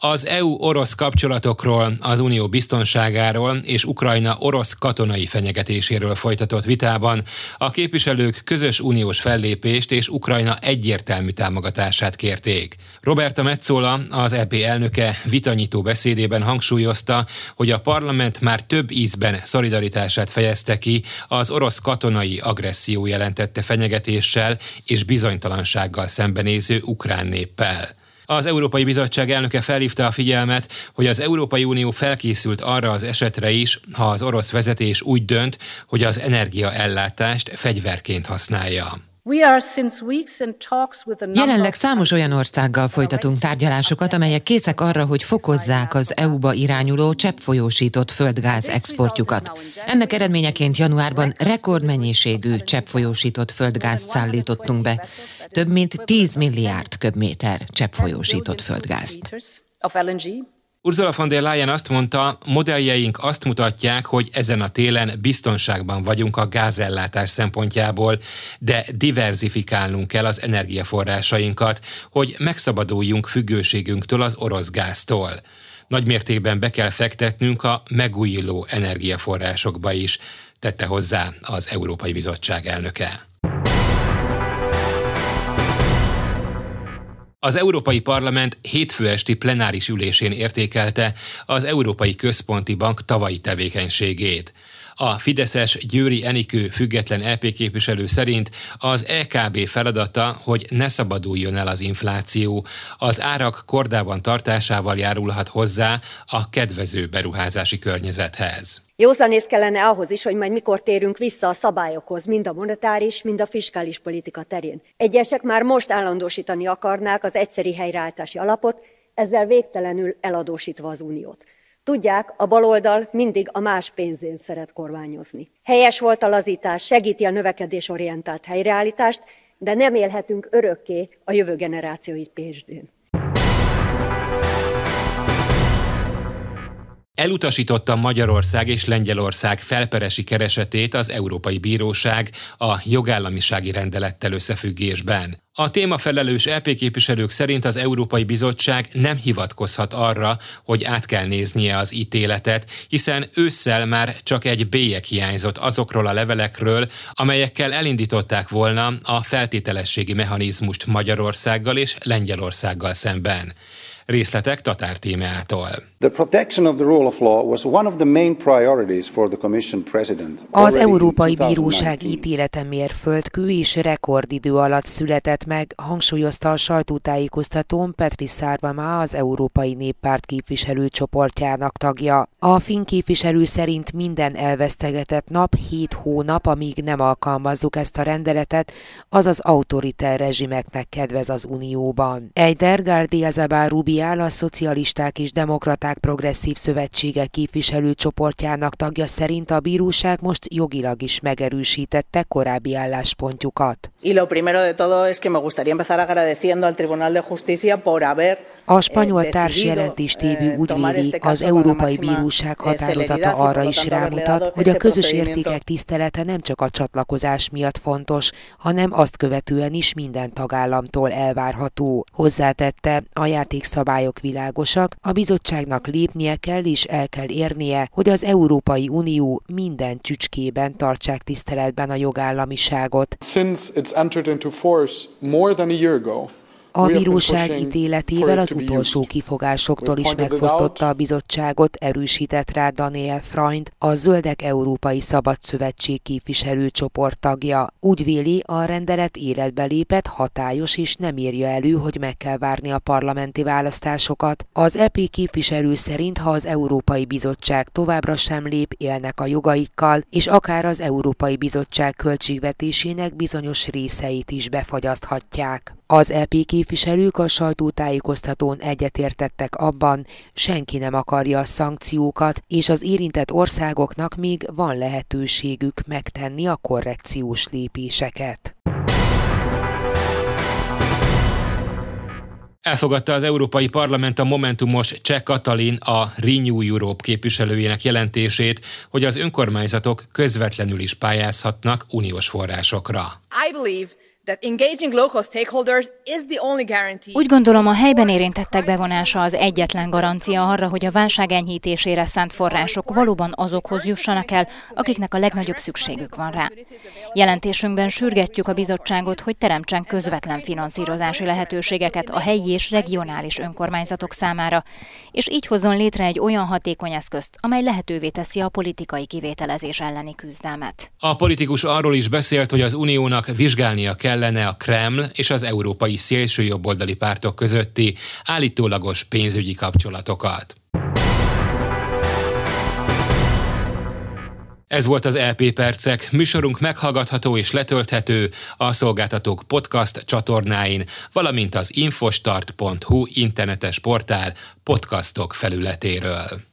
Az EU-orosz kapcsolatokról, az unió biztonságáról és Ukrajna orosz katonai fenyegetéséről folytatott vitában a képviselők közös uniós fellépést és Ukrajna egyértelmű támogatását kérték. Roberta Metzola, az EP elnöke vitanyító beszédében hangsúlyozta, hogy a parlament már több ízben szolidaritását fejezte ki az orosz katonai agresszió jelentette fenyegetéssel és bizonytalansággal szembenéző ukrán néppel. Az Európai Bizottság elnöke felhívta a figyelmet, hogy az Európai Unió felkészült arra az esetre is, ha az orosz vezetés úgy dönt, hogy az energiaellátást fegyverként használja. Jelenleg számos olyan országgal folytatunk tárgyalásokat, amelyek készek arra, hogy fokozzák az EU-ba irányuló cseppfolyósított földgáz exportjukat. Ennek eredményeként januárban rekordmennyiségű cseppfolyósított földgázt szállítottunk be, több mint 10 milliárd köbméter cseppfolyósított földgázt. Ursula von der Leyen azt mondta, modelljeink azt mutatják, hogy ezen a télen biztonságban vagyunk a gázellátás szempontjából, de diverzifikálnunk kell az energiaforrásainkat, hogy megszabaduljunk függőségünktől az orosz gáztól. Nagy mértékben be kell fektetnünk a megújuló energiaforrásokba is, tette hozzá az Európai Bizottság elnöke. Az Európai Parlament hétfő esti plenáris ülésén értékelte az Európai Központi Bank tavalyi tevékenységét. A Fideszes Győri Enikő független LP képviselő szerint az EKB feladata, hogy ne szabaduljon el az infláció, az árak kordában tartásával járulhat hozzá a kedvező beruházási környezethez. Józanész kellene ahhoz is, hogy majd mikor térünk vissza a szabályokhoz, mind a monetáris, mind a fiskális politika terén. Egyesek már most állandósítani akarnák az egyszeri helyreállítási alapot, ezzel végtelenül eladósítva az uniót. Tudják, a baloldal mindig a más pénzén szeret kormányozni. Helyes volt a lazítás, segíti a növekedésorientált helyreállítást, de nem élhetünk örökké a jövő generációi pénzén. Elutasította Magyarország és Lengyelország felperesi keresetét az Európai Bíróság a jogállamisági rendelettel összefüggésben. A témafelelős EP képviselők szerint az Európai Bizottság nem hivatkozhat arra, hogy át kell néznie az ítéletet, hiszen ősszel már csak egy bélyek hiányzott azokról a levelekről, amelyekkel elindították volna a feltételességi mechanizmust Magyarországgal és Lengyelországgal szemben. Részletek Tatár témától. Az Európai Bíróság ítélete mérföldkő és rekordidő alatt született meg, hangsúlyozta a sajtótájékoztatón Petri Szárvamá, az Európai Néppárt képviselőcsoportjának tagja. A finn képviselő szerint minden elvesztegetett nap 7 hónap, amíg nem alkalmazzuk ezt a rendeletet, az az autoriter rezsimeknek kedvez az Unióban. Eider Gardia Rubiál a Szocialisták és Demokraták Progresszív Szövetsége képviselőcsoportjának tagja szerint a bíróság most jogilag is megerősítette korábbi álláspontjukat. A eh, spanyol társjelentéstévő úgy véli, az Európai Bíróság határozata arra is rámutat, hogy a közös értékek tisztelete nem csak a csatlakozás miatt fontos, hanem azt követően is minden tagállamtól elvárható. Hozzátette, a játékszabályok világosak, a bizottságnak lépnie kell és el kell érnie, hogy az Európai Unió minden csücskében tartsák tiszteletben a jogállamiságot. Since it's entered into force more than a year ago, a bíróság ítéletével az utolsó kifogásoktól is megfosztotta a bizottságot, erősített rá Daniel Freund, a Zöldek Európai Szabad Szövetség képviselőcsoport tagja. Úgy véli, a rendelet életbe lépett, hatályos és nem írja elő, hogy meg kell várni a parlamenti választásokat. Az EP képviselő szerint, ha az Európai Bizottság továbbra sem lép, élnek a jogaikkal, és akár az Európai Bizottság költségvetésének bizonyos részeit is befagyaszthatják. Az EP képviselők a sajtótájékoztatón egyetértettek abban, senki nem akarja a szankciókat, és az érintett országoknak még van lehetőségük megtenni a korrekciós lépéseket. Elfogadta az Európai Parlament a Momentumos Cseh Katalin, a Renew Europe képviselőjének jelentését, hogy az önkormányzatok közvetlenül is pályázhatnak uniós forrásokra. I believe úgy gondolom, a helyben érintettek bevonása az egyetlen garancia arra, hogy a válság enyhítésére szánt források valóban azokhoz jussanak el, akiknek a legnagyobb szükségük van rá. Jelentésünkben sürgetjük a bizottságot, hogy teremtsen közvetlen finanszírozási lehetőségeket a helyi és regionális önkormányzatok számára, és így hozzon létre egy olyan hatékony eszközt, amely lehetővé teszi a politikai kivételezés elleni küzdelmet. A politikus arról is beszélt, hogy az uniónak vizsgálnia kell kellene a Kreml és az európai szélsőjobboldali pártok közötti állítólagos pénzügyi kapcsolatokat. Ez volt az LP Percek. Műsorunk meghallgatható és letölthető a szolgáltatók podcast csatornáin, valamint az infostart.hu internetes portál podcastok felületéről.